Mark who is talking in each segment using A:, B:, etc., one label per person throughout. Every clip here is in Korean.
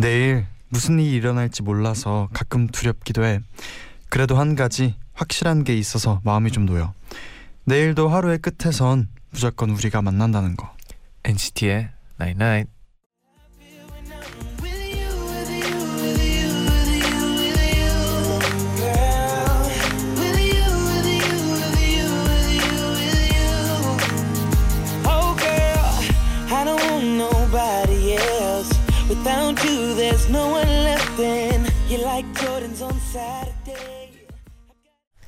A: 내일 무슨 일이 일어날지 몰라서 가끔 두렵기도 해. 그래도 한 가지 확실한 게 있어서 마음이 좀 놓여. 내일도 하루의 끝에선 무조건 우리가 만난다는 거.
B: NCT의 Night Night.
C: With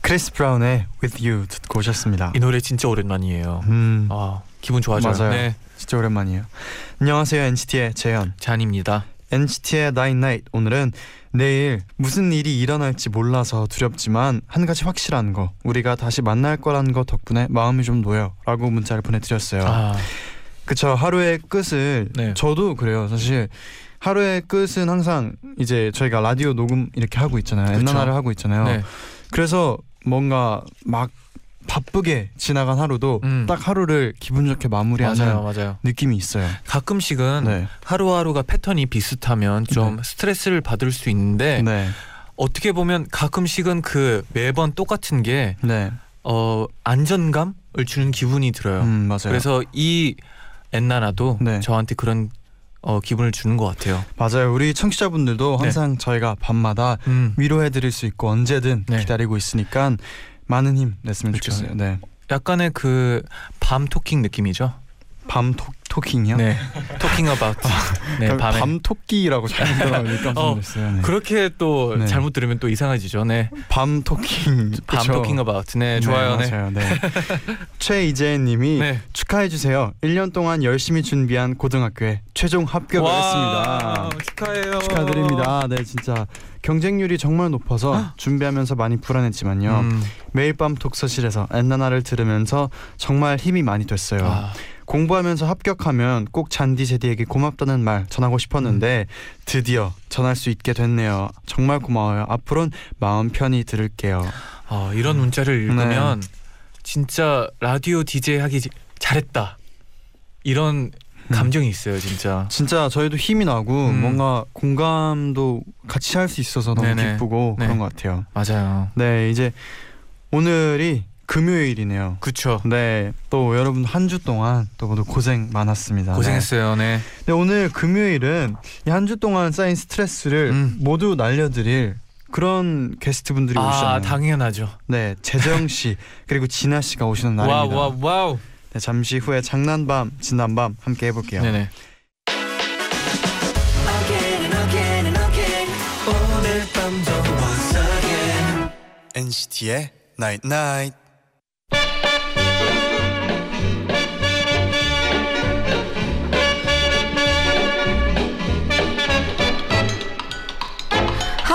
A: 크리스 브라운의 With You 듣고 오셨습니다.
B: 이 노래 진짜 오랜만이에요.
A: 음,
B: 아 기분 좋아져요.
A: 맞아요.
B: 네,
A: 진짜 오랜만이에요. 안녕하세요 NCT의 재현.
B: 잔입니다.
A: NCT의 Nine Night 오늘은 내일 무슨 일이 일어날지 몰라서 두렵지만 한 가지 확실한 거 우리가 다시 만날 거라는 거 덕분에 마음이 좀 놓여라고 문자를 보내드렸어요.
B: 아,
A: 그쵸 하루의 끝을
B: 네.
A: 저도 그래요 사실 하루의 끝은 항상 이제 저희가 라디오 녹음 이렇게 하고 있잖아요. 엔나나를 하고 있잖아요
B: 네.
A: 그래서 뭔가 막 바쁘게 지나간 하루도
B: 음.
A: 딱 하루를 기분 좋게 마무리하는
B: 맞아요, 맞아요.
A: 느낌이 있어요
B: 가끔씩은
A: 네.
B: 하루하루가 패턴이 비슷하면 좀
A: 네.
B: 스트레스를 받을 수 있는데
A: 네.
B: 어떻게 보면 가끔씩은 그 매번 똑같은 게
A: 네.
B: 어, 안전감을 주는 기분이 들어요.
A: 음,
B: 그래서 이 엔나나도
A: 네.
B: 저한테 그런 어, 기분을 주는 것 같아요.
A: 맞아요 우리 청취자분들도
B: 네.
A: 항상 저희가 밤마다
B: 음,
A: 위로해드릴 수 있고 언제든
B: 네.
A: 기다리고 있으니까 많은 힘 냈으면
B: 그쵸.
A: 좋겠어요 네.
B: 약간의 그 밤 talking 느낌이죠.
A: 밤 토, talking이요?
B: 네, talking about. 네,
A: 그럼
B: 밤에.
A: 밤 토끼라고 잘못 들어가니까 깜짝
B: 어,
A: 놀랐어요 네.
B: 그렇게 또
A: 네.
B: 잘못 들으면 또 이상해지죠. 네,
A: 밤 talking
B: 밤
A: 그쵸?
B: talking about. 네, 좋아요. 네.
A: 맞아요. 네. 최이재 님이
B: 네.
A: 축하해 주세요. 1년 동안 열심히 준비한 고등학교에 최종 합격을
B: 와,
A: 했습니다.
B: 축하해요.
A: 축하드립니다. 네, 진짜 경쟁률이 정말 높아서 준비하면서 많이 불안했지만요.
B: 음,
A: 매일 밤 독서실에서 엔나나를 들으면서 정말 힘이 많이 됐어요.
B: 아,
A: 공부하면서 합격하면 꼭 잔디 제디에게 고맙다는 말 전하고 싶었는데 드디어 전할 수 있게 됐네요. 정말 고마워요. 앞으로는 마음 편히 들을게요.
B: 아, 이런 문자를
A: 네.
B: 읽으면 진짜 라디오 DJ 하기 잘했다. 이런 감정이 있어요, 진짜.
A: 진짜 저희도 힘이 나고
B: 음.
A: 뭔가 공감도 같이 할 수 있어서 너무
B: 네네.
A: 기쁘고
B: 네.
A: 그런 것 같아요.
B: 맞아요.
A: 네 이제 오늘이 금요일이네요.
B: 그쵸.
A: 네 또 여러분 한 주 동안 또 모두 고생 많았습니다.
B: 고생했어요, 네.
A: 네. 네, 오늘 금요일은 이 한 주 동안 쌓인 스트레스를
B: 음.
A: 모두 날려드릴 그런 게스트 분들이
B: 아,
A: 오셨네요.
B: 당연하죠.
A: 네 재정 씨 그리고 진아 씨가 오시는
B: wow,
A: 날입니다.
B: wow, wow.
A: 네, 잠시 후에 장난밤 진난밤 함께 해볼게요.
B: 네네.
A: NCT의 Night Night.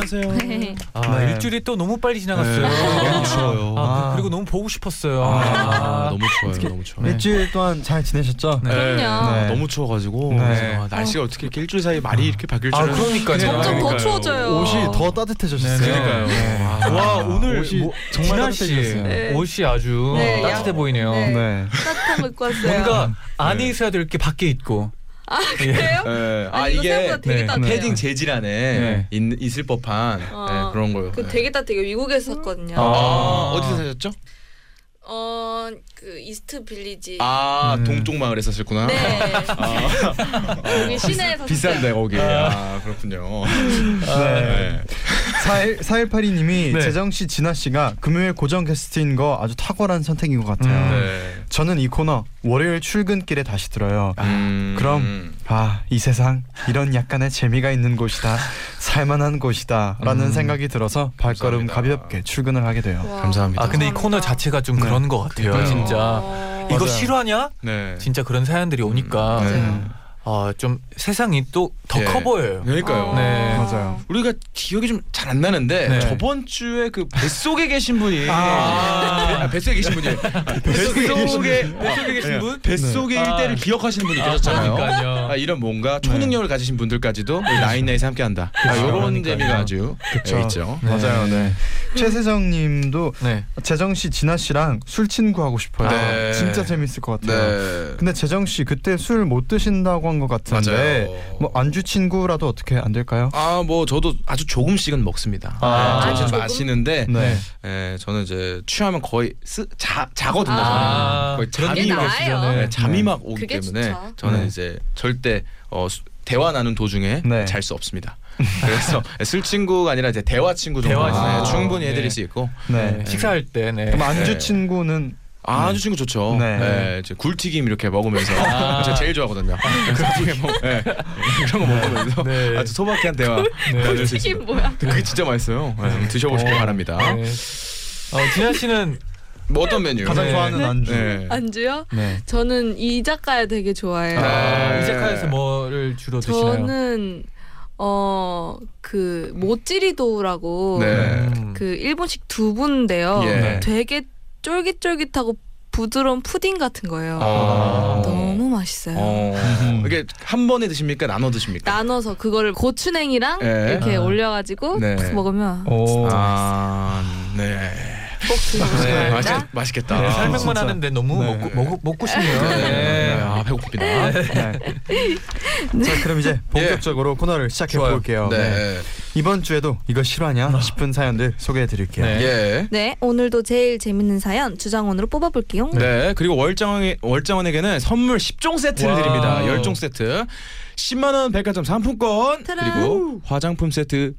D: 안녕하세요
B: 아,
A: 네.
B: 일주일이 또 너무 빨리 지나갔어요.
D: 네, 너무 추워요.
B: 아,
A: 아.
B: 그리고 너무 보고 싶었어요.
D: 아, 너무 추워요 너무 추워요
B: 네.
A: 일주일 동안 잘 지내셨죠?
B: 네.
A: 네.
D: 너무 추워가지고
A: 네.
D: 아, 날씨가 어떻게 이렇게 일주일 사이 말이 이렇게 바뀔
B: 아,
D: 줄은
B: 그러니까요.
E: 점점 더. 추워져요.
A: 옷이 더 따뜻해졌어요.
B: 네,
D: 그러니까요.
A: 네.
D: 아,
B: 와 오늘
A: 옷이
B: 뭐,
A: 정말 따뜻해졌어요.
E: 네.
B: 옷이 아주
E: 네,
B: 따뜻해
E: 양-
B: 보이네요.
E: 네.
A: 네.
E: 따뜻한 거 입고 왔어요.
B: 뭔가 안에
D: 네.
B: 있어야 될 게 밖에 있고.
E: 아 그래요?
D: 네. 아
E: 아니, 이거
D: 이게
E: 생각보다 되게
B: 네.
E: 따뜻해요.
D: 패딩 재질 안에
B: 네.
D: 있, 있을 법한
E: 어,
D: 네, 그런 거요.
E: 그
D: 네.
E: 되게 따뜻해요. 미국에서 샀거든요.
D: 아,
B: 아.
D: 어디서 사셨죠?
E: 어 그 이스트 빌리지.
D: 아
B: 음.
D: 동쪽 마을에 사셨구나.
E: 네.
D: 아,
E: 여기 시내에서
D: 비싼데. 거기. 아 그렇군요.
A: 네.
D: 네.
A: 41 4182님이
B: 네.
A: 재정 씨, 진아 씨가 금요일 고정 게스트인 거 아주 탁월한 선택인 것 같아요.
B: 음.
F: 네.
A: 저는 이 코너 월요일 출근길에 다시 들어요.
F: 음.
A: 그럼 아, 이 세상 이런 약간의 재미가 있는 곳이다. 살만한 곳이다 라는
B: 음.
A: 생각이 들어서 발걸음
F: 감사합니다.
A: 가볍게 출근을 하게 돼요.
E: 와.
F: 감사합니다.
B: 아 근데 이 코너 자체가 좀
A: 네.
B: 그런 것 같아요.
F: 그러니까요.
B: 진짜
E: 어.
B: 이거
A: 맞아요.
B: 실화냐?
F: 네.
B: 진짜 그런 사연들이 오니까
F: 네.
A: 음.
B: 아, 좀 세상이 또더
F: 예.
B: 커 보여요.
F: 그러니까요.
B: 네.
A: 맞아요.
F: 우리가 기억이 좀 잘 안 나는데
B: 네.
F: 저번 주에 그 뱃속에 계신 분이
B: 아.
F: 아, 뱃속에 계신 분이 뱃속에
B: 뱃속에 계신 분?
F: 뱃속의
B: 네.
F: 일대를
B: 아.
F: 기억하시는 분이
B: 아,
F: 계셨잖아요.
B: 그러니까요.
F: 아, 이런 뭔가 초능력을 가지신 분들까지도 우리 나인나잇에 함께한다. 아, 이런
B: 그러니까요.
F: 재미가 아주
A: 그쵸.
F: 예, 있죠.
B: 네.
A: 맞아요. 네. 최세정님도
B: 네.
A: 재정 씨, 진아 씨랑 술 친구 하고 싶어요.
F: 네.
A: 진짜 재밌을 것 같아요.
F: 네.
A: 근데 재정 씨 그때 술 못 드신다고 한것 같은데
F: 맞아요.
A: 뭐 안주 친구라도 어떻게 안 될까요?
F: 아, 뭐 저도 아주 조금씩은 먹습니다.
A: 아,
F: 네,
E: 아주
F: 저는
E: 조금?
F: 마시는데
A: 네.
F: 예, 저는 이제 취하면 거의 쓰, 자, 자거든요.
B: 아,
F: 저는. 거의 잠이
E: 게
F: 막.
B: 네.
F: 네, 잠이
A: 네.
F: 막 오기
E: 그게
F: 때문에
E: 좋죠.
F: 저는
A: 네.
F: 이제 절대 어, 수- 대화 나눈 도중에
A: 네.
F: 잘 수 없습니다. 그래서 술 친구가 아니라 이제 대화 친구 정도
B: 대화
F: 네,
A: 친구.
F: 충분히 해드릴
B: 네.
F: 수 있고
A: 네.
B: 네. 식사할 때 네.
A: 그럼 안주
F: 네.
A: 친구는
F: 아,
A: 네.
F: 아주 친구 좋죠.
A: 네.
F: 네. 이제 굴튀김 이렇게 먹으면서
B: 아.
F: 제가 제일 좋아하거든요. 굴튀김 먹, 네. 이런 거 먹으면서
B: 네.
F: 아주 소박한 대화 나눌 수
E: 이게
F: 있습니다.
E: 뭐야?
F: 그게 진짜 맛있어요. 네, 한번 드셔보시기
B: 어,
F: 바랍니다.
B: 네. 어, 진아 씨는
F: 뭐 어떤 메뉴?
A: 가장
B: 네.
A: 좋아하는 안주.
F: 네.
E: 안주요?
A: 네.
E: 저는 이 작가야 되게 좋아해요.
B: 아,
F: 네.
B: 이자카에서 뭐를 주로 드시나요?
E: 저는 어 그 모찌리도라고
F: 네.
B: 음.
E: 그 일본식 두부인데요.
F: 예.
E: 되게 쫄깃쫄깃하고 부드러운 푸딩 같은 거예요.
F: 아.
E: 너무 맛있어요.
F: 어. 이게 한 번에 드십니까? 나눠 드십니까?
E: 나눠서 그거를 고추냉이랑
F: 예.
E: 이렇게
B: 아.
E: 올려가지고
F: 네.
E: 푹 먹으면
A: 오.
F: 아, 네.
E: 꼭 드셔보시면
B: 네.
F: 맛있? 맛있겠다.
B: 네, 설명만
A: 진짜.
B: 하는데 너무
A: 네.
B: 먹고, 먹고 먹고 싶네요.
F: 네.
B: 네.
F: 아, 배고픕니다.
A: 네. 자 그럼 이제 본격적으로 코너를 시작해
B: 좋아요.
A: 볼게요.
F: 네.
A: 이번 주에도 이거 실화냐 싶은 사연들 소개해 드릴게요.
B: 네.
F: 예.
E: 네, 오늘도 제일 재밌는 사연 주장원으로 뽑아볼게요.
F: 네. 그리고 월장원에, 월장원에게는 선물 10종 세트를
B: wow.
F: 드립니다. 10종 세트. 10만 원 백화점 상품권
E: 따란.
F: 그리고 화장품 세트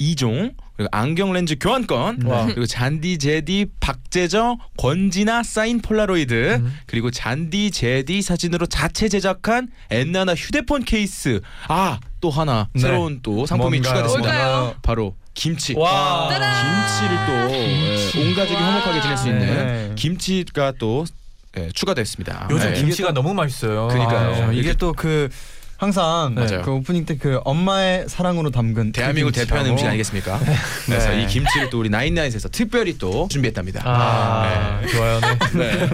F: 2종 그리고 안경 렌즈 교환권
B: 와.
F: 그리고 쟌디 재디 박재정 권진아 사인 폴라로이드
B: 음.
F: 그리고 쟌디 재디 사진으로 자체 제작한 엔나나 휴대폰 케이스 아 또 하나
A: 네.
F: 새로운 또 상품이
A: 뭔가요?
F: 추가됐습니다
E: 뭘까요?
F: 바로 김치
B: 와.
F: 김치를 또 예, 온 가족이
E: 와.
F: 화목하게 지낼 수 있는
A: 네.
F: 김치가 또 예, 추가됐습니다
B: 요즘
F: 네.
B: 김치가 너무 맛있어요.
F: 그러니까요.
A: 아, 이게 또 그 항상
F: 맞아요.
A: 그 오프닝 때 그 엄마의 사랑으로 담근
F: 대한민국
A: 그
F: 대표하는 음식 아니겠습니까? 그래서
A: 네.
F: 이 김치를 또 우리 나인나잇에서 특별히 또 준비했답니다.
B: 아, 좋아요. 네.
F: 네.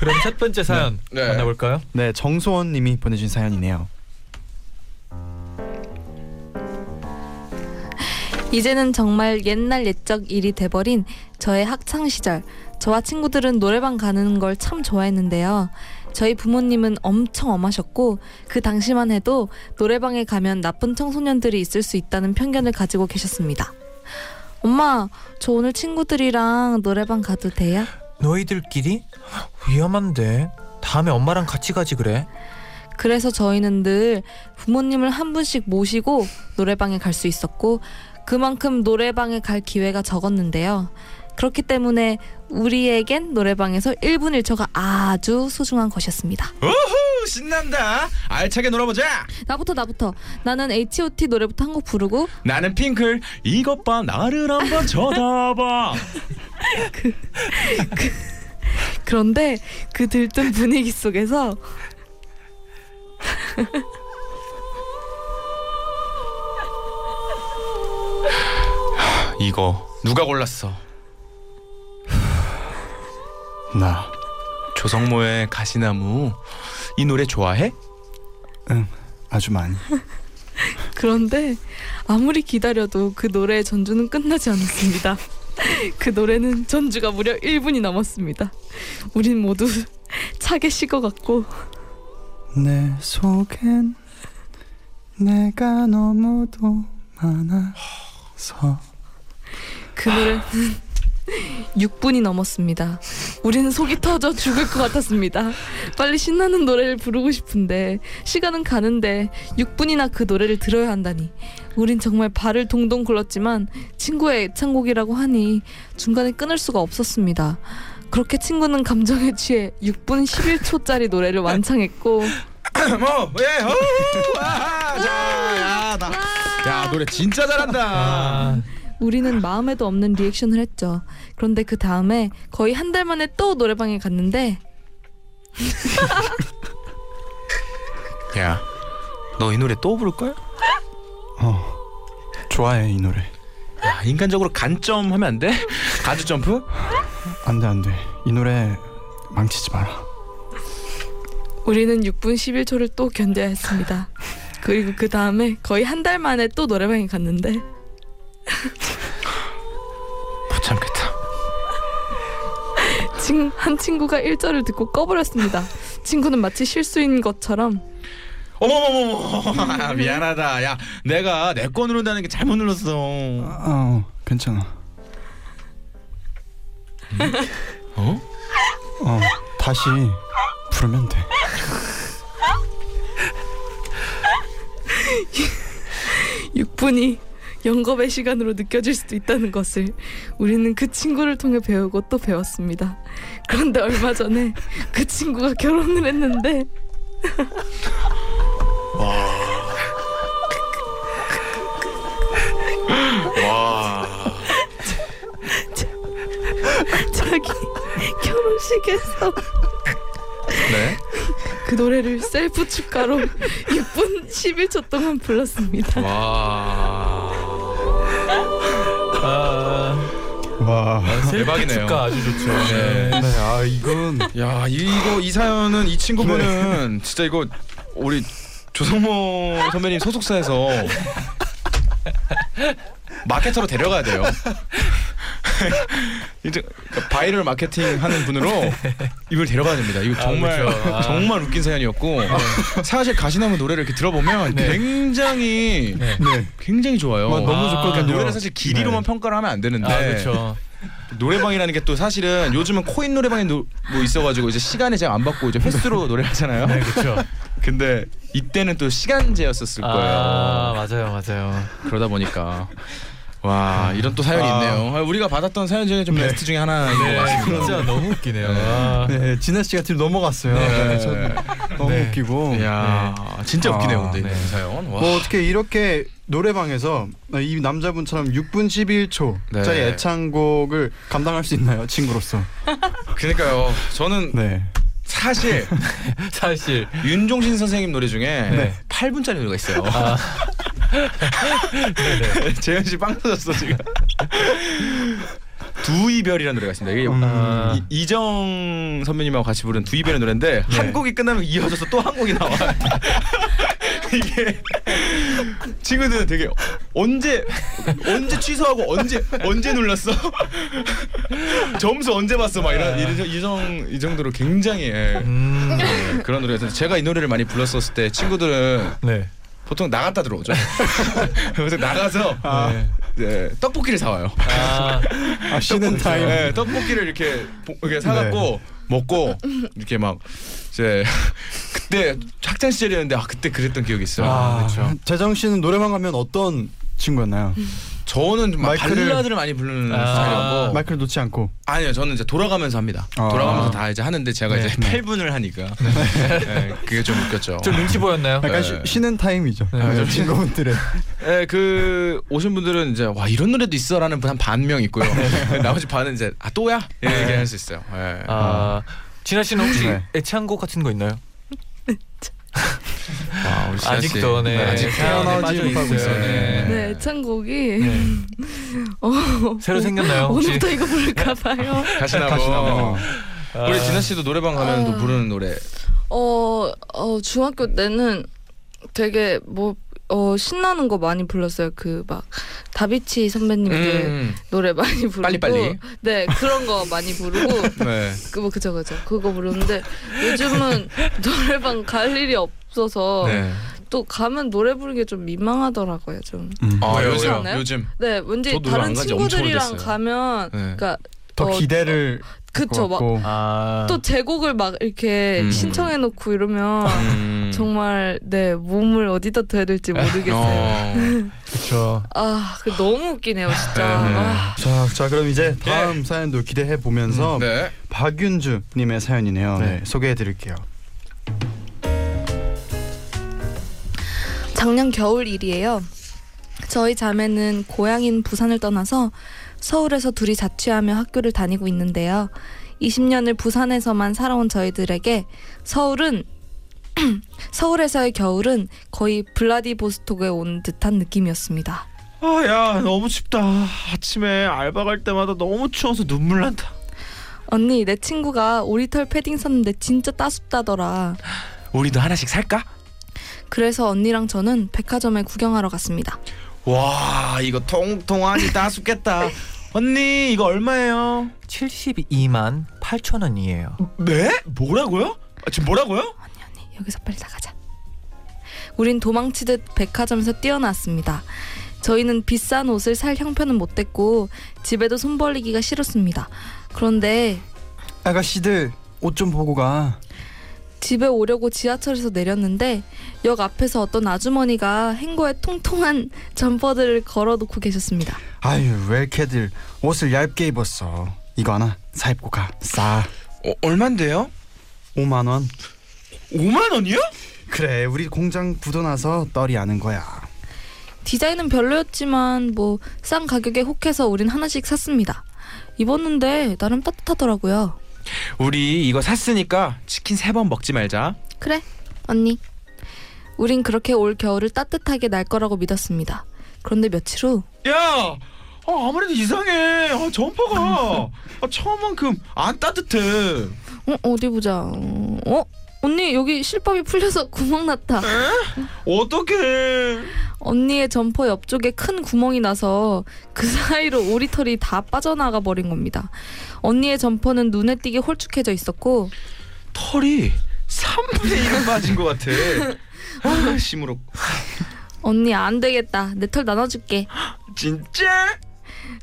B: 그럼 첫 번째 사연
F: 네.
B: 만나볼까요?
A: 네 정소원님이 보내준 사연이네요.
E: 이제는 정말 옛날 옛적 일이 돼버린 저의 학창 시절. 저와 친구들은 노래방 가는 걸 참 좋아했는데요. 저희 부모님은 엄청 엄하셨고 그 당시만 해도 노래방에 가면 나쁜 청소년들이 있을 수 있다는 편견을 가지고 계셨습니다. 엄마, 저 오늘 친구들이랑 노래방 가도 돼요?
B: 너희들끼리 위험한데 다음에 엄마랑 같이 가지 그래.
E: 그래서 저희는 늘 부모님을 한 분씩 모시고 노래방에 갈 수 있었고 그만큼 노래방에 갈 기회가 적었는데요. 그렇기 때문에 우리에겐 노래방에서 1분 1초가 아주 소중한 것이었습니다.
F: 우후 신난다. 알차게 놀아보자.
E: 나부터 나부터 나는 H.O.T 노래부터 한 곡 부르고
F: 나는 핑클. 이것 봐 나를 한번 쳐다봐.
E: 그런데 그 들뜬 분위기 속에서
F: 이거 누가 골랐어?
A: 나
F: 조성모의 가시나무. 이 노래 좋아해?
A: 아주 많이.
E: 그런데 아무리 기다려도 그 노래의 전주는 끝나지 않았습니다. 그 노래는 전주가 무려 1분이 넘었습니다. 우린 모두 차게 식어갔고
A: 내 속엔 내가 너무도 많아서
E: 그 노래는 6분이 넘었습니다. 우리는 속이 터져 죽을 것 같았습니다. 빨리 신나는 노래를 부르고 싶은데 시간은 가는데 6분이나 그 노래를 들어야 한다니. 우린 정말 발을 동동 굴렀지만 친구의 애창곡이라고 하니 중간에 끊을 수가 없었습니다. 그렇게 친구는 감정에 취해 6분 11초짜리 노래를 완창했고
F: 뭐 예. 어, 아, 자, 야, 나, 야 노래 진짜 잘한다.
B: 아,
E: 우리는 마음에도 없는 리액션을 했죠. 그런데 그 다음에 거의 한 달 만에 또 노래방에 갔는데
F: 야, 너 이 노래 또 부를 거야?
A: 어 좋아해 이 노래
F: 야, 인간적으로 간점 하면 안 돼? 가주 점프?
A: 안돼 안돼 이 노래 망치지 마라
E: 우리는 6분 11초를 또 견뎌야 했습니다. 그리고 그 다음에 거의 한 달 만에 또 노래방에 갔는데 친, 한 친구가 1절을 듣고 꺼버렸습니다. 친구는 마치 실수인 것처럼
F: 어머머머머 아, 미안하다. 야, 내가 내 거 누른다는 게 잘못 눌렀어.
A: 아, 어 괜찮아
F: 어?
A: 어 다시 부르면 돼
E: 6분이 영겁의 시간으로 느껴질 수도 있다는 것을 우리는 그 친구를 통해 배우고 또 배웠습니다. 그런데 얼마 전에 그 친구가 결혼을 했는데
F: 와.
E: 자기 결혼식에서
F: 네.
E: 그 노래를 셀프 축가로 6분 11초 동안 불렀습니다.
F: 와.
A: 와
B: 셀프
F: 대박이네요.
B: 축가 아주 좋죠.
F: 네.
B: 네.
A: 네, 아 이건
F: 야, 이거 이 사연은 이 친구분은 진짜 이거 우리 조성모 선배님 소속사에서 마케터로 데려가야 돼요. 이제 그러니까 바이럴 마케팅 하는 분으로 이걸 데려가야 됩니다. 이거
B: 아,
F: 정말
B: 그렇죠. 아.
F: 정말 웃긴 사연이었고 사실 가시나무 노래를 이렇게 들어보면
B: 네.
F: 굉장히
B: 네.
A: 네
F: 굉장히 좋아요.
A: 와, 너무
B: 아,
A: 좋거든요
F: 그러니까 노래를 사실 길이로만
A: 네.
F: 평가를 하면 안 되는데
B: 아, 그렇죠.
F: 노래방이라는 게 또 사실은 요즘은 코인 노래방이 노, 뭐 있어가지고 이제 시간에 제가 안 받고 이제 횟수로 노래를 하잖아요.
B: 네, 그렇죠.
F: 근데 이때는 또 시간제였었을 거예요.
B: 아, 맞아요, 맞아요.
F: 그러다 보니까 와 이런 또 사연이
A: 아.
F: 있네요. 아, 우리가 받았던 사연 중에 좀
A: 네.
F: 베스트 중에 하나인 것
B: 네,
F: 같습니다.
B: 진짜 너무 웃기네요.
F: 네.
B: 아,
A: 네, 진아 씨가 뒤로 넘어갔어요.
B: 네.
A: 네, 저 너무
B: 네.
A: 웃기고.
F: 이야 진짜
A: 아,
F: 웃기네요, 근데
B: 네.
F: 이 사연. 와.
A: 뭐 어떻게 이렇게 노래방에서 이 남자분처럼 6분 11초짜리
F: 네.
A: 애창곡을 감당할 수 있나요, 친구로서?
F: 그러니까요. 저는
A: 네.
F: 사실
B: 사실
F: 윤종신 선생님 노래 중에
B: 네.
F: 8분짜리 노래가 있어요.
B: 아, 네네.
F: 재현 씨빵 터졌어 지금. 두 이별이라는 노래가 있습니다. 이게
A: 음.
B: 아,
F: 이, 이정 선배님하고 같이 부른 두 이별의 노래인데
B: 네.
F: 한 곡이 끝나면 이어져서 또 한 곡이 나와. 이게 친구들은 되게 언제 언제 취소하고 언제 언제 눌렀어? 점수 언제 봤어? 막 이런 이정 이정 이 정도로 굉장히 예.
B: 음,
F: 네, 그런 노래여서 제가 이 노래를 많이 불렀었을 때 친구들은
B: 네.
F: 보통 나갔다 들어오죠. 그래서 나가서
B: 네.
F: 네, 떡볶이를 사와요.
B: 아,
A: 아, 쉬는 타임.
F: 네, 떡볶이를 이렇게 보- 이렇게 사갖고 먹고 이렇게 막 이제 그때 학창 시절이었는데 아 그때 그랬던 기억이 있어요.
B: 아,
F: 그렇죠.
A: 재정 씨는 노래방 가면 어떤 친구였나요?
F: 저는 좀막
A: 마이크를-
F: 발라드를 많이 부르는
B: 아.
F: 스타일이었고
A: 마이크를 놓지 않고.
F: 아니요 저는 이제 돌아가면서 합니다.
A: 아.
F: 돌아가면서 다 이제 하는데 제가
B: 네,
F: 이제
A: 네.
F: 8분을 하니까 네, 그게 좀 웃겼죠.
B: 좀 눈치 보였나요?
A: 약간
F: 네.
A: 쉬, 쉬는 타임이죠.
B: 네,
A: 아,
B: 좀
A: 친구분들의.
F: 네, 그 오신 분들은 이제 와 이런 노래도 있어라는 분 한 반 명 있고요. 나머지 반은 이제 아 또야 이렇게
B: 네.
F: 할수 있어요. 네.
B: 아, 진아 씨는 혹시
A: 네.
B: 애창곡 같은 거 있나요?
F: 와, 씨.
B: 아직도 네.
F: 아직
B: 사연에
A: 태어나지
B: 빠져
A: 못하고
B: 있어요.
A: 있어요.
B: 네.
E: 네, 애창곡이
B: 네.
E: 어,
B: 새로 생겼나요? 혹시?
E: 오늘부터 이거 부를까 봐요.
F: 가시나무.
B: 아,
F: 우리 진아 씨도 노래방 가면 또
E: 아.
F: 부르는 노래.
E: 어, 어 중학교 때는 되게 뭐 어, 신나는 거 많이 불렀어요. 그 막 다비치 선배님들
F: 음.
E: 노래 많이 부르고
F: 빨리빨리.
E: 네 그런 거 많이 부르고
F: 네.
E: 그뭐 그죠 그죠 그거 부르는데 요즘은 노래방 갈 일이 없어서
F: 네.
E: 또 가면 노래 부르기 좀 민망하더라고요 좀.
A: 음.
F: 아? 요즘
E: 않아요?
F: 요즘.
E: 네, 왠지 다른 친구들이랑. 가면
F: 네.
E: 그러니까
A: 더
E: 어,
A: 기대를
E: 그쵸 막또
B: 아.
E: 제곡을 막 이렇게
F: 음.
E: 신청해놓고 이러면
F: 음.
E: 정말 네 몸을 어디다 둬야 될지 모르겠어요.
F: 어.
B: 그렇죠.
E: 아, 그 너무 웃기네요, 진짜.
F: 네.
E: 아,
A: 자, 자 그럼 이제 다음 사연도 기대해 보면서
F: 네.
A: 박윤주 님의 사연이네요. 네.
B: 네.
A: 소개해 드릴게요.
E: 작년 겨울 일이에요. 저희 자매는 고향인 부산을 떠나서 서울에서 둘이 자취하며 학교를 다니고 있는데요. 20년을 부산에서만 살아온 저희들에게 서울은 서울에서의 겨울은 거의 블라디보스톡에 온 듯한 느낌이었습니다.
F: 아, 야, 너무 춥다. 아침에 알바 갈 때마다 너무 추워서 눈물 난다.
E: 언니, 내 친구가 오리털 패딩 샀는데 진짜 따숩다더라.
F: 우리도 하나씩 살까?
E: 그래서 언니랑 저는 백화점에 구경하러 갔습니다.
F: 와, 이거 통통하니 따숩겠다. 언니, 이거 얼마예요?
B: 72만 8천 원이에요.
F: 네? 뭐라고요? 아, 지금 뭐라고요?
E: 여기서 빨리 나가자. 우린 도망치듯 백화점에서 뛰어났습니다. 저희는 비싼 옷을 살 형편은 못 됐고 집에도 손 벌리기가 싫었습니다. 그런데
A: 아가씨들 옷 좀 보고 가.
E: 집에 오려고 지하철에서 내렸는데 역 앞에서 어떤 아주머니가 행거에 통통한 점퍼들을 걸어놓고 계셨습니다.
A: 아유 왜 이렇게들 옷을 얇게 입었어. 이거 하나 사 입고 가. 싸.
F: 어, 얼만데요?
A: 5만 원.
F: 5만 원이요?
A: 그래 우리 공장 부도나서 떨이 아는 거야.
E: 디자인은 별로였지만 뭐 싼 가격에 혹해서 우린 하나씩 샀습니다. 입었는데 나름 따뜻하더라고요.
F: 우리 이거 샀으니까 치킨 세 번 먹지 말자.
E: 그래, 언니. 우린 그렇게 올 겨울을 따뜻하게 날 거라고 믿었습니다. 그런데 며칠 후
F: 야, 아, 아무래도 이상해. 아, 점퍼가 아, 처음만큼 안 따뜻해.
E: 어, 어디 보자. 어? 언니 여기 실밥이 풀려서 구멍 났다.
F: 어떡해.
E: 언니의 점퍼 옆쪽에 큰 구멍이 나서 그 사이로 오리털이 다 빠져나가 버린 겁니다. 언니의 점퍼는 눈에 띄게 홀쭉해져 있었고
F: 털이 3분의 1은 빠진 것 같아. 아, 시무룩.
E: 언니 안 되겠다. 내 털 나눠줄게.
F: 진짜?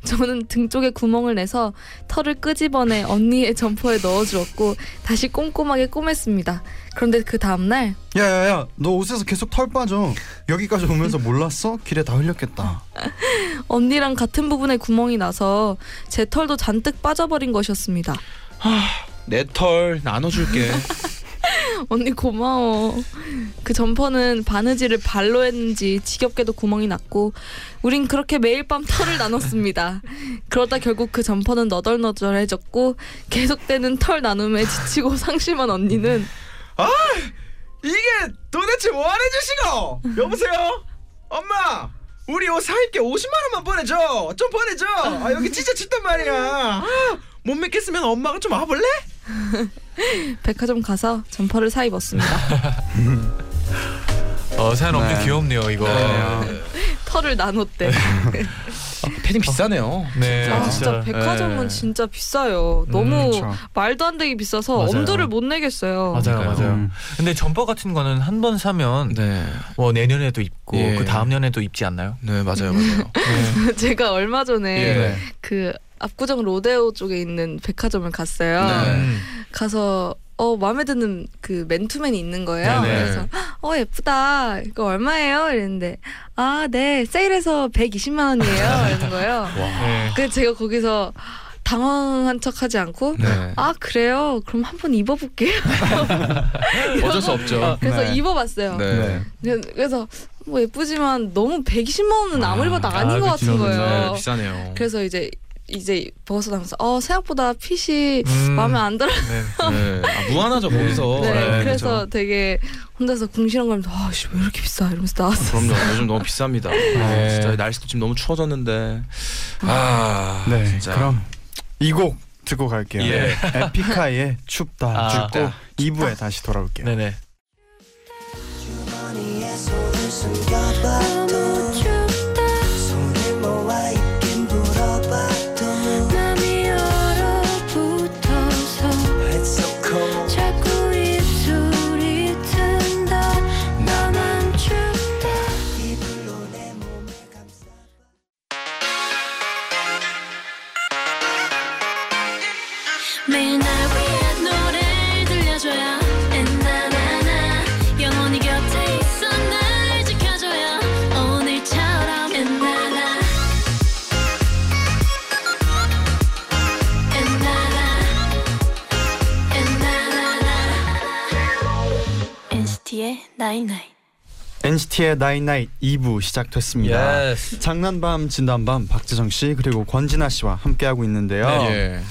E: 저는 등 쪽에 구멍을 내서 털을 끄집어내 언니의 점퍼에 넣어주었고 다시 꼼꼼하게 꼬맸습니다. 그런데 그 다음날
A: 야야야 너 옷에서 계속 털 빠져. 여기까지 오면서 몰랐어? 길에 다 흘렸겠다.
E: 언니랑 같은 부분에 구멍이 나서 제 털도 잔뜩 빠져버린 것이었습니다.
F: 내 털 나눠줄게.
E: 언니 고마워. 그 점퍼는 바느질을 발로 했는지 지겹게도 구멍이 났고 우린 그렇게 매일 밤 털을 나눴습니다. 그러다 결국 그 점퍼는 너덜너덜해졌고 계속되는 털 나눔에 지치고 상심한 언니는
F: 이게 도대체 뭐 하는 짓이고? 여보세요? 엄마! 우리 옷 사입게 50만 원만 보내줘. 좀 보내줘. 아 여기 진짜 춥단 말이야. 아, 못 믿겠으면 엄마가 좀 와볼래?
E: 백화점 가서 점퍼를 사 입었습니다.
B: 어, 사연 엄청
A: 네.
B: 귀엽네요 이거.
F: 네.
E: 털을 나눴대.
F: 패딩 비싸네요.
B: 네,
E: 아 진짜
B: 진짜.
E: 백화점은
B: 네.
E: 진짜 비싸요. 너무
A: 그렇죠.
E: 말도 안 되게 비싸서
B: 맞아요.
E: 엄두를 못 내겠어요.
B: 맞아요,
F: 그러니까요.
B: 맞아요.
A: 음.
B: 근데 점퍼 같은 거는 한 번 사면
F: 네,
B: 뭐 내년에도 입고
F: 예.
B: 그 다음 년에도 입지 않나요?
F: 네 맞아요, 맞아요.
E: 제가 얼마 전에
F: 예.
E: 그 압구정 로데오 쪽에 있는 백화점을 갔어요.
F: 네.
B: 음.
E: 가서 어 마음에 드는 그 맨투맨이 있는 거예요.
B: 네네.
E: 그래서 어 예쁘다. 이거 얼마예요? 이랬는데 아 네 세일해서 120만 원이에요. 이러는 거예요.
B: 네.
E: 그래서 제가 거기서 당황한 척하지 않고
F: 네.
E: 아 그래요? 그럼 한번 입어볼게요.
F: 어쩔 수 없죠.
E: 그래서
A: 네.
E: 입어봤어요.
F: 네.
A: 네.
E: 그래서 뭐 예쁘지만 너무 120만 원은 아무리 봐도
B: 아,
E: 아닌 것
B: 그쵸,
E: 같은. 거예요.
F: 네, 비싸네요.
E: 그래서 이제 이제 벗어 나면서 어 생각보다 핏이
B: 음.
E: 마음에 안 들어.
B: 네.
F: 네. 아, 무한하죠 거기서.
E: 네,
B: 네,
E: 그래서 되게 혼자서 궁시렁거리면서 아씨 왜 이렇게 비싸 이러면서 나왔어.
F: 그럼요. 요즘 너무 비쌉니다. 아, 진짜 날씨도 지금 너무 추워졌는데. 아,
A: 네.
F: 진짜.
A: 그럼 이 곡 듣고 갈게요.
F: 예.
A: 에픽하이의 춥다.
B: 아.
A: 듣고 2부에 다시 돌아올게요.
B: 네네.
G: Night.
A: NCT의 night night 2부 시작됐습니다.
B: Yes.
A: 장난밤 진담밤 박재정 씨 그리고 권진아 씨와 함께하고 있는데요.
F: 예.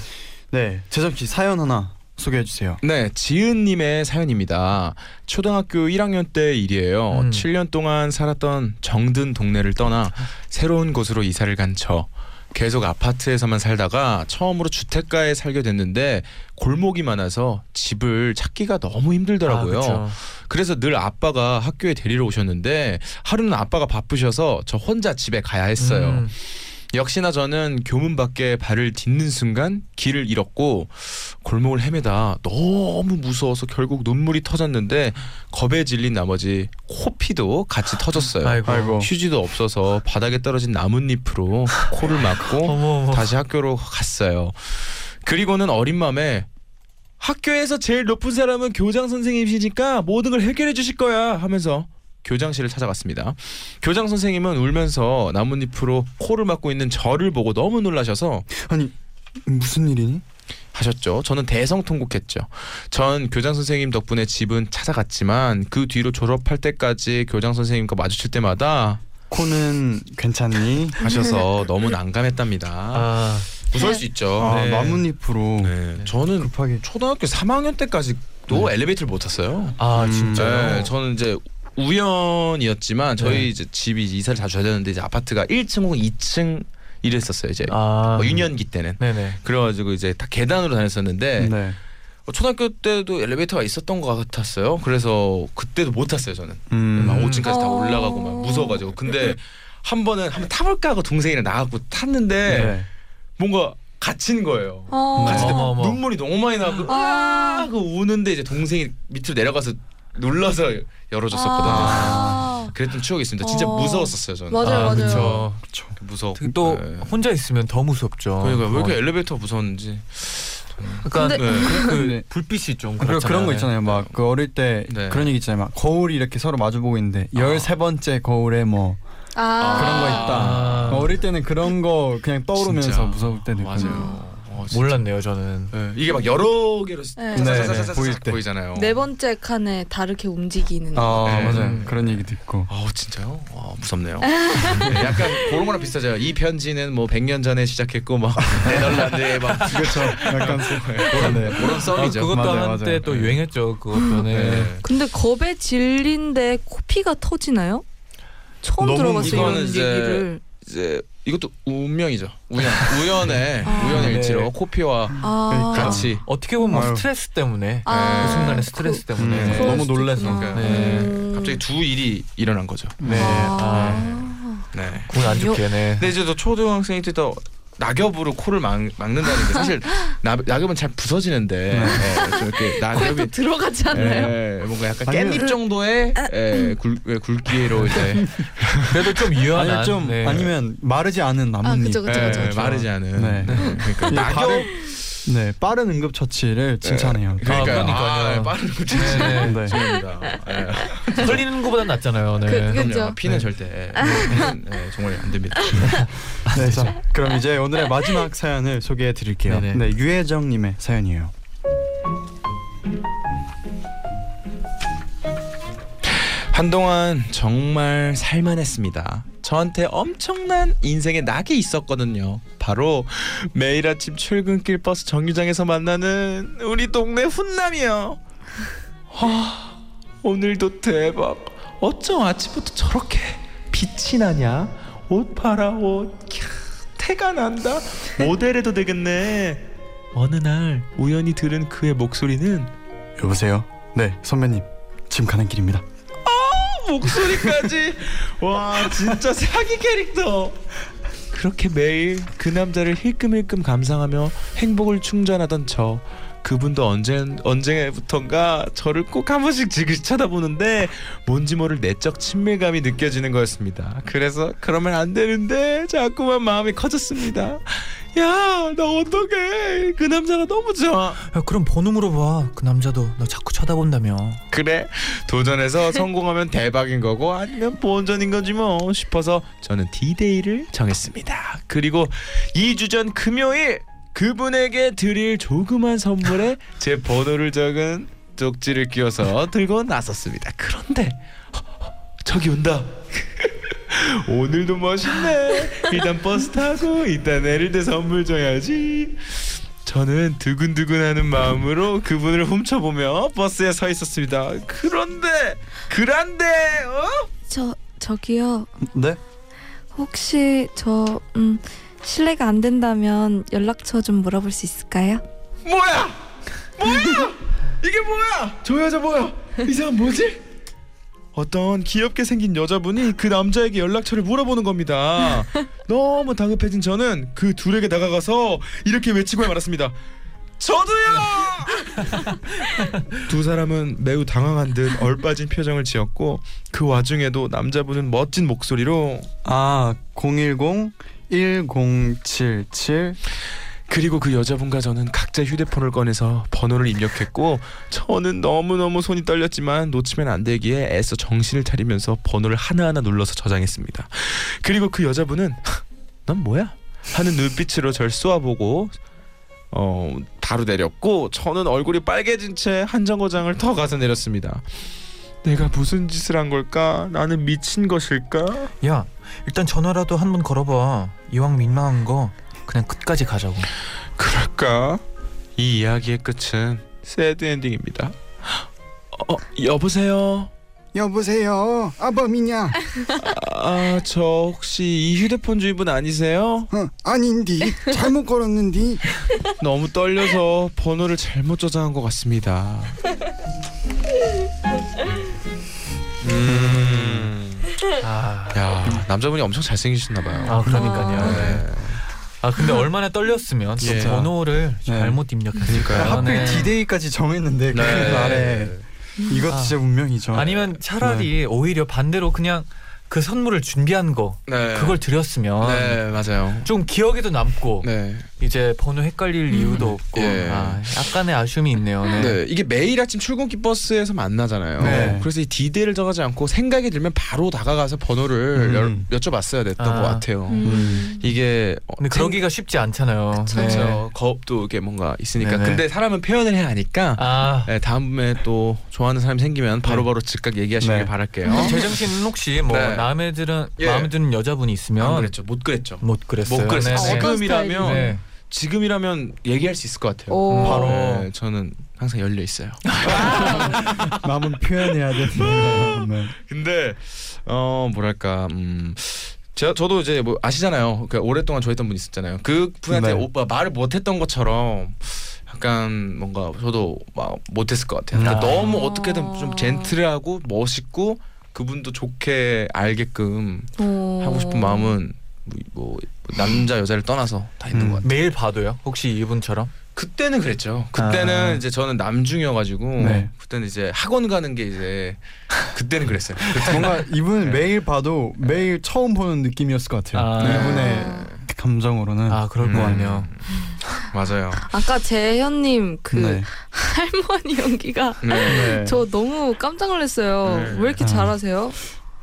A: 네, 재정 씨 사연 하나 소개해 주세요.
F: 네, 지은님의 사연입니다. 초등학교 1학년 때 일이에요.
B: 음.
F: 7년 동안 살았던 정든 동네를 떠나 새로운 곳으로 이사를 간 저. 계속 아파트에서만 살다가 처음으로 주택가에 살게 됐는데 골목이 많아서 집을 찾기가 너무 힘들더라고요.
B: 아.
F: 그래서 늘 아빠가 학교에 데리러 오셨는데 하루는 아빠가 바쁘셔서 저 혼자 집에 가야 했어요.
B: 음.
F: 역시나 저는 교문 밖에 발을 딛는 순간 길을 잃었고 골목을 헤매다 너무 무서워서 결국 눈물이 터졌는데 겁에 질린 나머지 코피도 같이 터졌어요.
B: 아이고.
F: 휴지도 없어서 바닥에 떨어진 나뭇잎으로 코를 막고. 다시 학교로 갔어요. 그리고는 어린 마음에 학교에서 제일 높은 사람은 교장 선생님이시니까 모든 걸 해결해 주실 거야 하면서 교장실을 찾아갔습니다. 교장 선생님은 울면서 나뭇잎으로 코를 막고 있는 저를 보고 너무 놀라셔서
A: 아니 무슨 일이니?
F: 하셨죠. 저는 대성통곡했죠. 전 교장 선생님 덕분에 집은 찾아갔지만 그 뒤로 졸업할 때까지 교장 선생님과 마주칠 때마다
A: 코는 괜찮니?
F: 하셔서 너무 난감했답니다.
B: 아,
F: 무서울 수 있죠.
A: 아,
B: 네.
A: 나뭇잎으로
F: 네, 저는
A: 급하게
F: 초등학교 3학년 때까지도 엘리베이터를 못 탔어요.
B: 아
A: 음.
B: 진짜요?
F: 네, 저는 이제 우연이었지만 저희
B: 네.
F: 이제 집이 이사를 자주 하셨는데 이제 아파트가 1층 혹은 2층 이랬었어요. 이제
B: 아,
F: 뭐 유년기 때는
B: 네네.
F: 그래가지고 이제 다 계단으로 다녔었는데
A: 네.
F: 어, 초등학교 때도 엘리베이터가 있었던 것 같았어요. 그래서 그때도 못 탔어요. 저는
A: 음.
F: 막 5층까지 다
E: 어.
F: 올라가고 막 무서워가지고 근데 한 번은 한번 타볼까 하고 동생이랑 나가고 탔는데
A: 네.
F: 뭔가 갇힌 거예요.
E: 어.
B: 어머, 어머.
F: 눈물이 너무 많이 나고
E: 아.
F: 아 우는데 이제 동생이 밑으로 내려가서 눌러서 열어줬었거든요.
E: 아.
F: 그랬던 추억이 있습니다. 진짜
E: 어.
F: 무서웠었어요 저는.
E: 맞아요,
B: 아,
E: 맞아요.
B: 그쵸.
F: 무서워.
B: 또
F: 네.
B: 혼자 있으면 더 무섭죠.
F: 그러니까 왜 이렇게
B: 어.
F: 엘리베이터 무서웠는지.
B: 약간
E: 근데-
F: 네.
B: 그
A: 근데
B: 불빛이 좀 그렇잖아요.
A: 그런 거 있잖아요. 막 그 어릴 때
F: 네.
A: 그런 얘기 있잖아요. 막 거울이 이렇게 서로 마주 보고 있는데 열세 번째 거울에 뭐
E: 아.
A: 그런 거 있다.
B: 아.
A: 어릴 때는 그런 거 그냥 떠오르면서
F: 진짜.
A: 무서울 때도 있고.
F: 맞아요. 어.
B: 몰랐네요 저는.
F: 네. 이게 막 여러 개로
E: 네.
A: 네,
F: 사사사사사사
A: 보일 때.
F: 보이잖아요.
E: 네 번째 칸에 다르게 움직이는.
A: 아
F: 네.
A: 맞아요. 그런 얘기도 있고.
F: 아우 진짜요? 와 무섭네요. 네, 약간 그런 거랑 비슷하죠. 이 편지는 뭐 100년 전에 시작했고 막 네덜란드에 막
A: 그렇죠. 약간
F: 그런
A: 네.
F: 그런
B: 아,
F: 썰이죠.
B: 그것도
A: 맞아요,
B: 한때
A: 맞아요.
B: 또
F: 네.
B: 유행했죠. 그것도 네.
F: 네.
E: 근데 겁에 질린데 코피가 터지나요? 처음 들어봤어요 이런 얘기를.
F: 이제 이것도 운명이죠. 우연 우연의
E: 아.
F: 우연의
B: 네.
F: 일치로 코피와
E: 아.
A: 그러니까.
F: 같이
B: 어떻게 보면 뭐
A: 아유.
B: 스트레스 때문에
E: 아.
B: 그 순간에 스트레스
E: 그-
B: 때문에
A: 음, 너무 놀라서.
B: 네.
E: 음.
F: 갑자기 두 일이 일어난 거죠.
A: 네.
E: 아.
F: 네.
B: 그건 안 좋게 네.
F: 근데 이제 또 초등학생이 때도 낙엽으로 코를 막, 막는다는 게 사실 낙, 낙엽은 잘 부서지는데 예, 좀 이렇게 낙엽이
E: 들어가지 않나요?
F: 예, 뭔가 약간
A: 아니면-
F: 깻잎 정도의 예, 굴, 예, 굵기로 이제
B: 그래도 좀 유연한.
A: 아니 좀
B: 네.
A: 아니면 마르지 않은 나뭇잎.
E: 그쵸, 그쵸,
F: 예,
E: 그쵸, 그쵸.
F: 마르지 않은
A: 네.
F: 그러니까
A: 이
F: 낙엽
A: 네 빠른 응급 처치를 칭찬해요.
F: 그러니까요.
B: 그러니까요.
F: 아, 빠른 거
B: 네.
A: 네.
F: 좋습니다. 예.
B: 흘리는 것보단 낫잖아요. 네.
E: 그- 그-. 그죠.
F: 피는
B: 네.
F: 절대 정말 안 됩니다.
A: 네, 자, 그럼 이제 오늘의 마지막 사연을 소개해 드릴게요.
B: 네,
A: 유혜정 님의 사연이에요.
F: 한동안 정말 살만했습니다. 저한테 엄청난 인생의 낙이 있었거든요. 바로 매일 아침 출근길 버스 정류장에서 만나는 우리 동네 훈남이요. 와, 오늘도 대박. 어쩜 아침부터 저렇게 빛이 나냐? 옷 봐라 옷. 캬, 태가 난다. 모델해도 되겠네. 어느 날 우연히 들은 그의 목소리는
A: 여보세요. 네, 선배님. 지금 가는 길입니다.
F: 목소리까지 와 진짜 사기 캐릭터 그렇게 매일 그 남자를 힐끔힐끔 감상하며 행복을 충전하던 저 그분도 언제 언제부턴가 저를 꼭 한 번씩 지그시 쳐다보는데 뭔지 모를 내적 친밀감이 느껴지는 거였습니다. 그래서 그러면 안 되는데 자꾸만 마음이 커졌습니다. 야 나 어떡해 그 남자가 너무 좋아
B: 야, 그럼 번호 물어봐. 그 남자도 너 자꾸 쳐다본다며.
F: 그래 도전해서 성공하면 대박인 거고 아니면 본전인 거지 뭐 싶어서 저는 D-Day를 정했습니다. 그리고 2주 전 금요일 그분에게 드릴 조그만 선물에 제 번호를 적은 쪽지를 끼워서 들고 나섰습니다. 그런데 저기 온다. 오늘도 멋있네. 일단 버스 타고 이따 내릴 때 선물 줘야지. 저는 두근두근하는 마음으로 그분을 훔쳐보며 버스에 서 있었습니다. 그런데 그란데 어?
E: 저 저기요.
A: 네?
E: 혹시 저 음, 실례가 안 된다면 연락처 좀 물어볼 수 있을까요?
D: 뭐야? 뭐야? 이게 뭐야? 저 여자 뭐야? 이 사람 뭐지?
F: 어떤 귀엽게 생긴 여자분이 그 남자에게 연락처를 물어보는 겁니다. 너무 다급해진 저는 그 둘에게 다가가서 이렇게 외치고 말았습니다. 저도요! 두 사람은 매우 당황한 듯 얼빠진 표정을 지었고 그 와중에도 남자분은 멋진 목소리로
A: 아010 1077
F: 그리고 그 여자분과 저는 각자 휴대폰을 꺼내서 번호를 입력했고 저는 너무너무 손이 떨렸지만 놓치면 안 되기에 애써 정신을 차리면서 번호를 하나하나 눌러서 저장했습니다. 그리고 그 여자분은 넌 뭐야? 하는 눈빛으로 절 쏘아보고 어 바로 내렸고 저는 얼굴이 빨개진 채 한 정거장을 더 가서 내렸습니다. 내가 무슨 짓을 한 걸까? 나는 미친 것일까?
B: 야 일단 전화라도 한 번 걸어봐. 이왕 민망한 거 그냥 끝까지 가자고.
F: 그럴까? 이 이야기의 끝은 새드 엔딩입니다. 어, 여보세요.
H: 여보세요 아범이냐
F: 아, 저 혹시 이 휴대폰 주인분 아니세요?
H: 어, 아닌디 잘못 걸었는디
F: 너무 떨려서 번호를 잘못 저장한 것 같습니다. 음.
B: 아,
F: 야, 남자분이 엄청 잘생기셨나 봐요.
B: 아 그러니까요.
E: 아.
B: 네. 아 근데 얼마나 떨렸으면 또
F: 예.
B: 번호를
A: 네.
B: 잘못 입력했을까요?
A: 하필
B: 네.
A: 디데이까지 정했는데 그
F: 네.
A: 날에 이것도
B: 아.
A: 진짜 운명이죠.
B: 아니면 차라리 오히려 반대로 그냥 그 선물을 준비한 거
F: 네.
B: 그걸 드렸으면
F: 네, 맞아요.
B: 좀 기억에도 남고
F: 네.
B: 이제 번호 헷갈릴 이유도 없고
F: 예.
B: 아, 약간의 아쉬움이 있네요. 네.
F: 네, 이게 매일 아침 출근길 버스에서 만나잖아요.
A: 네.
F: 그래서 이 디데이를 정하지 않고 생각이 들면 바로 다가가서 번호를
A: 음.
F: 여, 여쭤봤어야 됐던
B: 아.
F: 것 같아요.
A: 음.
F: 이게 어,
B: 근데
F: 생-
B: 그러기가 쉽지 않잖아요. 네.
F: 그렇죠. 겁도 이게 뭔가 있으니까.
B: 네네.
F: 근데 사람은 표현을 해야 하니까
B: 아
F: 네, 다음에 또 좋아하는 사람이 생기면 바로바로 즉각 얘기하시길
A: 네.
F: 바랄게요.
B: 씨는 혹시 뭐
F: 네.
B: 마음에 드는
F: 예.
B: 마음에 드는 여자분이 있으면
F: 안 그랬죠. 못 그랬죠.
B: 못 그랬어요.
F: 못 그랬어요.
B: 네, 네.
F: 지금이라면
B: 네.
F: 지금이라면 얘기할 수 있을 것 같아요.
E: 오.
B: 바로.
F: 네, 저는 항상 열려 있어요.
A: 마음은 표현해야 되는 네.
F: 근데 어 뭐랄까 음 제가 저도 이제 뭐 아시잖아요. 그 오랫동안 좋아했던 분 있었잖아요. 그 분한테
A: 네.
F: 오빠 말을 못했던 것처럼 약간 뭔가 저도 막 못했을 것 같아요. 그러니까
B: 아.
F: 너무 어떻게든 좀 젠틀하고 멋있고 그분도 좋게 알게끔
E: 오.
F: 하고 싶은 마음은 뭐, 뭐 남자 여자를 떠나서 다 있는
A: 음.
F: 것 같아요.
B: 매일 봐도요? 혹시 이분처럼?
F: 그때는 그랬죠. 그때는
A: 아.
F: 이제 저는 남중이어가지고
A: 네.
F: 그때는 이제 학원 가는 게 이제 그때는 그랬어요.
A: 뭔가 이분
F: 네.
A: 매일 봐도 매일 처음 보는 느낌이었을 것 같아요.
B: 아.
A: 이분의 감정으로는
B: 아 그럴 것
F: 음.
B: 같네요.
F: 맞아요.
E: 아까 재현님 그
A: 네.
E: 할머니 연기가
F: 네.
A: 네.
E: 저 너무 깜짝 놀랐어요.
F: 네.
E: 왜 이렇게
A: 아.
E: 잘하세요?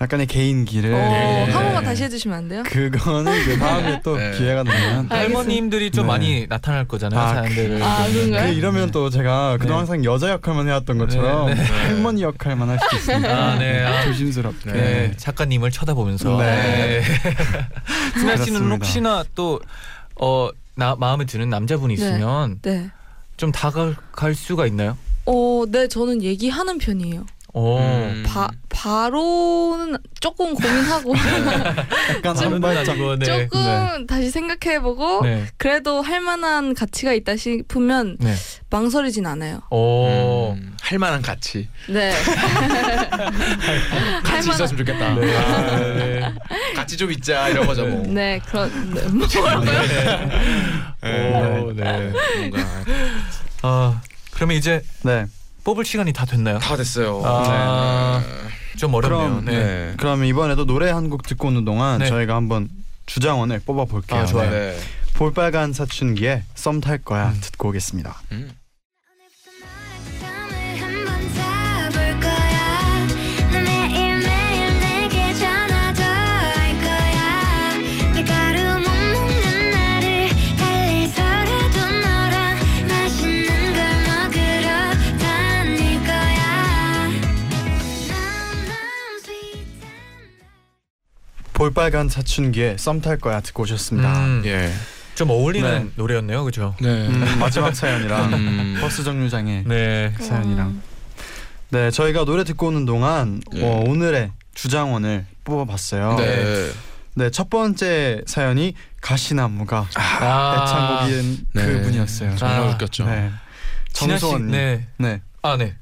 A: 약간의 개인기를
E: 어,
F: 네.
E: 한 번만 다시 해주시면 안 돼요?
A: 그거는 그 다음에 또
F: 네.
A: 기회가 되면
E: 아,
B: 할머님들이 좀
A: 네.
B: 많이 나타날 거잖아요.
A: 아,
B: 사연들을.
E: 아, 그런가요?
A: 그 이러면 또 제가 그동안 항상 여자 역할만 해왔던 것처럼
B: 네, 네.
A: 할머니 역할만 할 수 있으니까
B: 아, 네. 아.
A: 조심스럽게
B: 네, 작가님을 쳐다보면서.
A: 네.
B: 승아 씨는. 혹시나 또 어, 나 마음에 드는 남자분이 있으면
E: 네.
B: 좀 다가갈 수가 있나요?
E: 어, 네, 저는 얘기하는 편이에요.
B: 오.
F: 음.
E: 바, 바로는 조금 고민하고
A: 약간
B: 아니고, 네.
E: 조금 다시 생각해보고
B: 네.
E: 그래도 할 만한 가치가 있다 싶으면
B: 네.
E: 망설이진 않아요.
B: 오.
F: 음, 할 만한 가치.
E: 네. 할
F: 같이 있었으면 좋겠다. 아, 네. 같이 좀 있자 이런 거죠 뭐.
E: 네, 그런 네, 뭐
F: 네.
B: 오, 네.
F: 뭔가
B: 아, 그러면 이제
A: 네
B: 뽑을 시간이 다 됐나요?
F: 다 됐어요.
B: 아. 좀 어렵네요.
A: 그럼,
F: 네.
B: 네.
F: 네.
A: 그러면 이번에도 노래 한 곡 듣고 오는 동안
B: 네.
A: 저희가 한번 주장원을 뽑아 볼게요.
B: 아, 좋아요.
F: 네.
A: 볼빨간 사춘기에 썸 탈 거야
B: 음.
A: 듣고 오겠습니다.
F: 음.
A: 볼빨간 사춘기에 썸 탈 거야 듣고 오셨습니다.
B: 음,
F: 예.
B: 좀 어울리는
A: 네.
B: 노래였네요, 그죠?
F: 네.
A: 음, 마지막 사연이랑
F: 음.
A: 버스 정류장에
B: 네.
A: 그 사연이랑 네 저희가 노래 듣고 오는 동안
F: 예.
A: 어, 오늘의 주장원을 뽑아봤어요.
F: 네.
A: 네, 첫 번째 사연이 가시나무가 애창곡인
F: 네.
A: 그분이었어요.
F: 정말
B: 아,
F: 웃겼죠.
A: 네.
B: 진아 씨,
A: 정수원님. 네.
B: 네. 아, 네.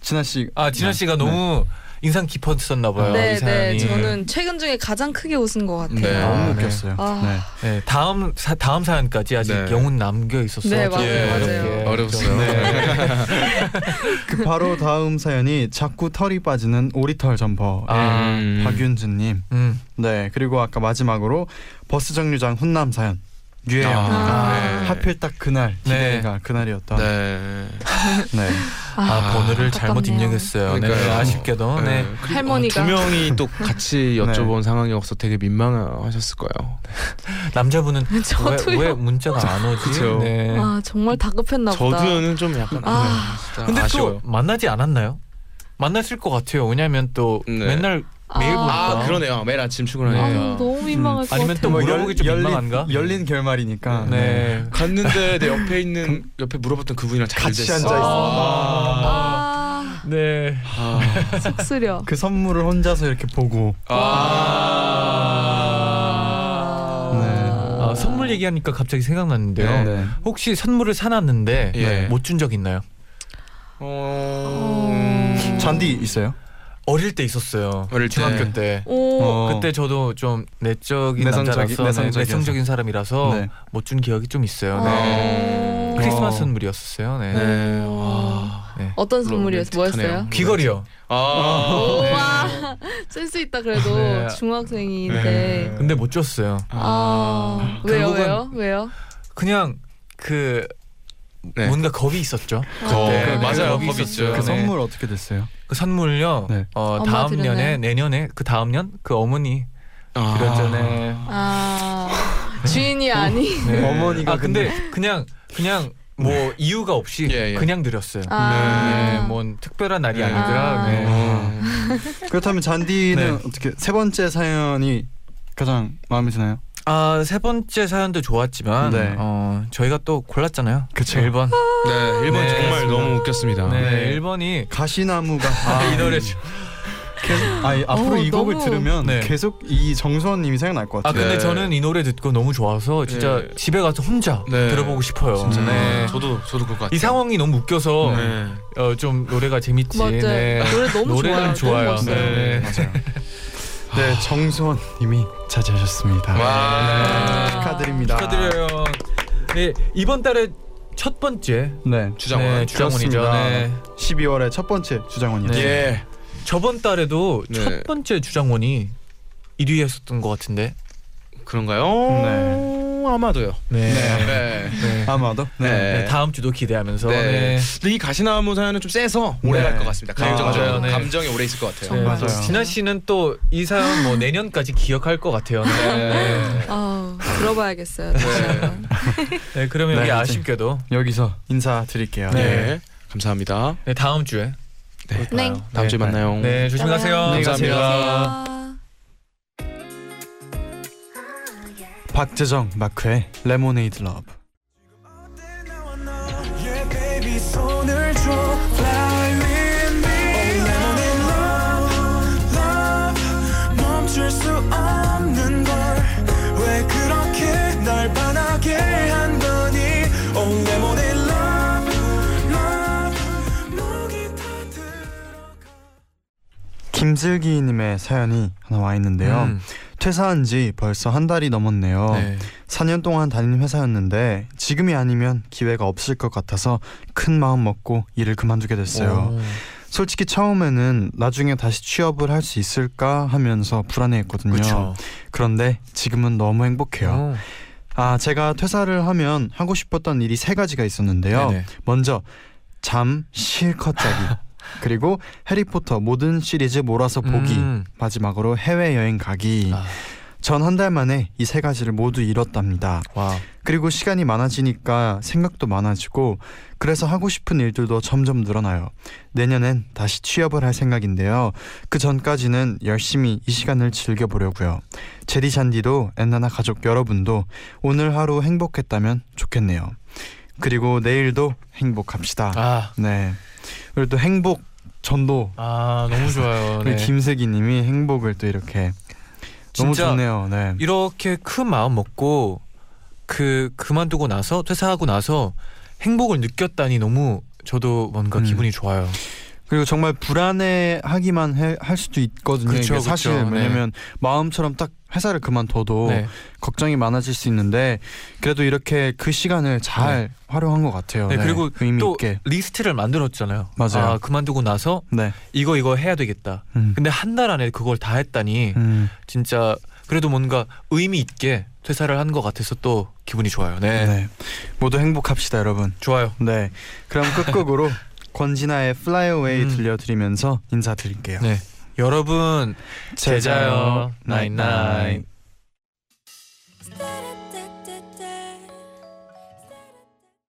A: 진아 씨.
B: 아, 진아 씨가 너무 인상 깊었었나 봐요.
E: 네,
B: 이
E: 네.
B: 사연이.
E: 저는 최근 중에 가장 크게 웃은 것 같아요.
F: 네.
A: 네, 너무
B: 아, 네.
A: 웃겼어요.
E: 아.
A: 네.
B: 네, 다음 사, 다음 사연까지 아직
F: 네.
B: 영혼 남겨 있었어요.
E: 네,
B: 좀
E: 맞아요,
F: 예.
E: 맞아요.
F: 어렵어요.
B: 네.
A: 그 바로 다음 사연이 자꾸 털이 빠지는 오리털 점퍼.
B: 아,
F: 음.
A: 박윤주님.
B: 음.
A: 네 그리고 아까 마지막으로 버스 정류장 훈남 사연 유혜영.
F: 아,
A: 네. 하필 딱 그날
B: 네.
A: 기대가 그날이었던.
F: 네.
A: 네.
B: 아,
E: 아,
B: 번호를 잘못
E: 아깝네요.
B: 입력했어요. 네. 아쉽게도. 네.
F: 네. 그리고
E: 할머니가.
F: 두 명이 또 같이 여쭤본 상황이어서 되게 민망하셨을 거예요.
B: 남자분은. 왜, 왜 문자가 안 오지? 네.
E: 아 정말 다급했나 보다.
F: 저도는 좀 약간
E: 아.
F: 진짜
B: 근데
F: 아쉬워요.
B: 또 만나지 않았나요? 만났을 것 같아요. 왜냐면 또
F: 네.
B: 맨날 매일
E: 아.
B: 보니까.
F: 아 그러네요. 매일 아침
E: 아,
F: 출근하니까
E: 너무 민망할 것
B: 아니면
E: 같아요.
A: 또뭐
B: 물어보기 좀 민망한가?
A: 열린 결말이니까.
B: 네.
F: 갔는데 내 옆에 있는 옆에 물어봤던 그분이랑 잘
A: 같이. 앉아 있어.
B: 아.
E: 아,
B: 네.
F: 아.
E: 속쓰려.
A: 그 선물을 혼자서 이렇게 보고.
B: 아, 선물 얘기하니까 갑자기 생각났는데요.
A: 네.
B: 혹시 선물을 사놨는데
F: 예.
B: 못준 적 있나요?
F: 어...
A: 잔디 있어요?
B: 어릴 때 있었어요.
F: 어릴 때.
B: 중학교 때.
E: 오.
A: 어.
B: 그때 저도 좀 내적인
A: 내성적이-
B: 남자라서 네. 내성적인 사람이라서
A: 네.
B: 못준 기억이 좀 있어요.
E: 어.
B: 네. 크리스마스 선물이었었어요. 네.
F: 네. 와.
B: 네.
E: 어떤 선물이었어요? 뭐였어요?
B: 귀걸이요.
F: 아.
E: 우와 센스 있다 그래도
B: 네.
E: 중학생인데.
B: 근데 못 줬어요.
E: 아, 왜요
B: 결국은-
E: 왜요 왜요?
B: 그냥 그
F: 네.
B: 뭔가 겁이 있었죠.
F: 거.
B: 네,
F: 그, 맞아요.
B: 겁이.
F: 있죠.
A: 그
B: 네.
A: 선물 어떻게 됐어요?
B: 그 선물요.
A: 네.
B: 어, 다음
E: 드렸나요?
B: 년에 내년에 그 다음 년 그 어머니
F: 아.
B: 그랬잖아요.
E: 아 주인이 아니.
B: 네.
A: 어머니가
B: 아 근데 그냥 그냥 뭐 이유가 없이
F: 예, 예.
B: 그냥 드렸어요.
E: 아.
B: 네, 뭐 특별한 날이
F: 네.
B: 아니더라.
E: 아.
B: 네.
F: 어.
A: 그렇다면 잔디는
B: 네.
A: 어떻게 세 번째 사연이 가장 마음에 드나요?
B: 아, 세 번째 사연도 좋았지만
A: 네.
B: 어, 저희가 또 골랐잖아요.
A: 그쵸.
B: 1번.
F: 네, 일본
B: 네,
F: 정말
B: 맞습니다.
F: 너무 웃겼습니다.
B: 네,
A: 네.
B: 1번이
A: 가시나무가
B: 아, 이 노래죠.
A: 계속 아니, 앞으로
E: 어,
A: 이 곡을
E: 너무-
A: 들으면
B: 네.
A: 계속 이 정수원 님이 생각날 것
B: 아
A: 같아요.
B: 근데
F: 네.
B: 저는 이 노래 듣고 너무 좋아서 진짜
F: 네.
B: 집에 가서 혼자
F: 네.
B: 들어보고 싶어요.
F: 진짜.
B: 네.
F: 저도 저도 그럴 것 같아요.
B: 이 상황이 너무 웃겨서
F: 네.
B: 어, 좀 노래가 재밌지.
E: 맞아요.
B: 네.
E: 노래 너무
B: 노래는
E: 좋아요.
B: 좋아요.
E: 너무 멋있어요.
B: 네.
A: 맞아요. 네, 정수원 님이 차지하셨습니다.
F: 와.
A: 네, 축하드립니다.
B: 축하드려요. 네 이번 달에 첫 번째
A: 네,
F: 주장원.
B: 네, 주장원이죠. 네.
A: 12월의 첫 번째 주장원이었어요.
F: 예.
B: 저번 달에도
F: 네.
B: 첫 번째 주장원이 1위였었던 것 같은데.
F: 그런가요?
A: 네.
F: 아마도요.
B: 네.
F: 네.
B: 네.
A: 아마도. 네.
F: 네.
B: 네, 다음 주도 기대하면서.
F: 네.
B: 네.
F: 근데 이 가시나무 사연은 좀 세서 오래
B: 네.
F: 갈것 같습니다. 감정적
B: 맞아요, 네.
F: 감정이 오래 있을 것 같아요.
B: 네,
A: 맞아요.
B: 진아 씨는 또 이 사연 뭐 내년까지 기억할 것 같아요. 네.
E: 아 들어봐야겠어요.
B: 네, 그러면
A: 네,
B: 여기
A: 이제-
B: 아쉽게도
A: 여기서 인사드릴게요.
B: 네.
F: 네. 감사합니다.
B: 네, 다음 주에
F: 네.
B: 볼
E: 네.
F: 다음 주에 만나요.
B: 네.
A: 안녕히 가세요.
B: 감사합니다.
A: 박재정 마크의 레모네이드 러브. 김슬기님의 사연이 하나 와 있는데요.
B: 음,
A: 퇴사한 지 벌써 한 달이 넘었네요.
B: 네.
A: 4년 동안 다니는 회사였는데 지금이 아니면 기회가 없을 것 같아서 큰 마음 먹고 일을 그만두게 됐어요.
B: 오.
A: 솔직히 처음에는 나중에 다시 취업을 할 수 있을까 하면서 불안해했거든요.
B: 그렇죠.
A: 그런데 지금은 너무 행복해요.
B: 오.
A: 아, 제가 퇴사를 하면 하고 싶었던 일이 세 가지가 있었는데요.
B: 네네.
A: 먼저 잠 실컷 자기. 그리고 해리포터 모든 시리즈 몰아서 보기.
B: 음.
A: 마지막으로 해외 여행 가기.
B: 아.
A: 전한 달 만에 이 세 가지를 모두 이뤘답니다.
B: 와.
A: 그리고 시간이 많아지니까 생각도 많아지고 그래서 하고 싶은 일들도 점점 늘어나요. 내년엔 다시 취업을 할 생각인데요. 그 전까지는 열심히 이 시간을 즐겨보려고요. 제디 잔디도 엔나나 가족 여러분도 오늘 하루 행복했다면 좋겠네요. 그리고 내일도 행복합시다.
B: 아,
A: 네. 그리고 또 행복 전도
B: 아 너무 좋아요. 네.
A: 김세기님이 행복을 또 이렇게 너무 좋네요. 네.
B: 이렇게 큰 마음 먹고 그 그만두고 나서 퇴사하고 나서 행복을 느꼈다니 너무 저도 뭔가
A: 음.
B: 기분이 좋아요.
A: 그리고 정말 불안해하기만 해, 할 수도 있거든요. 이게 사실.
B: 네.
A: 왜냐면 마음처럼 딱 회사를 그만둬도
B: 네.
A: 걱정이 많아질 수 있는데 그래도 이렇게 그 시간을 잘 활용한 것 같아요.
B: 네, 그리고
A: 의미
B: 또
A: 있게.
B: 리스트를 만들었잖아요.
A: 맞아요.
B: 아, 그만두고 나서
A: 네.
B: 이거 이거 해야 되겠다.
A: 음.
B: 근데 한 달 안에 그걸 다 했다니
A: 음.
B: 진짜 그래도 뭔가 의미 있게 퇴사를 한 것 같아서 또 기분이 좋아요. 네,
A: 네. 모두 행복합시다, 여러분.
B: 좋아요.
A: 네. 그럼 끝곡으로 권진아의 Fly Away
B: 음.
A: 들려드리면서 인사드릴게요.
B: 네, 여러분 제자요 나잇나잇.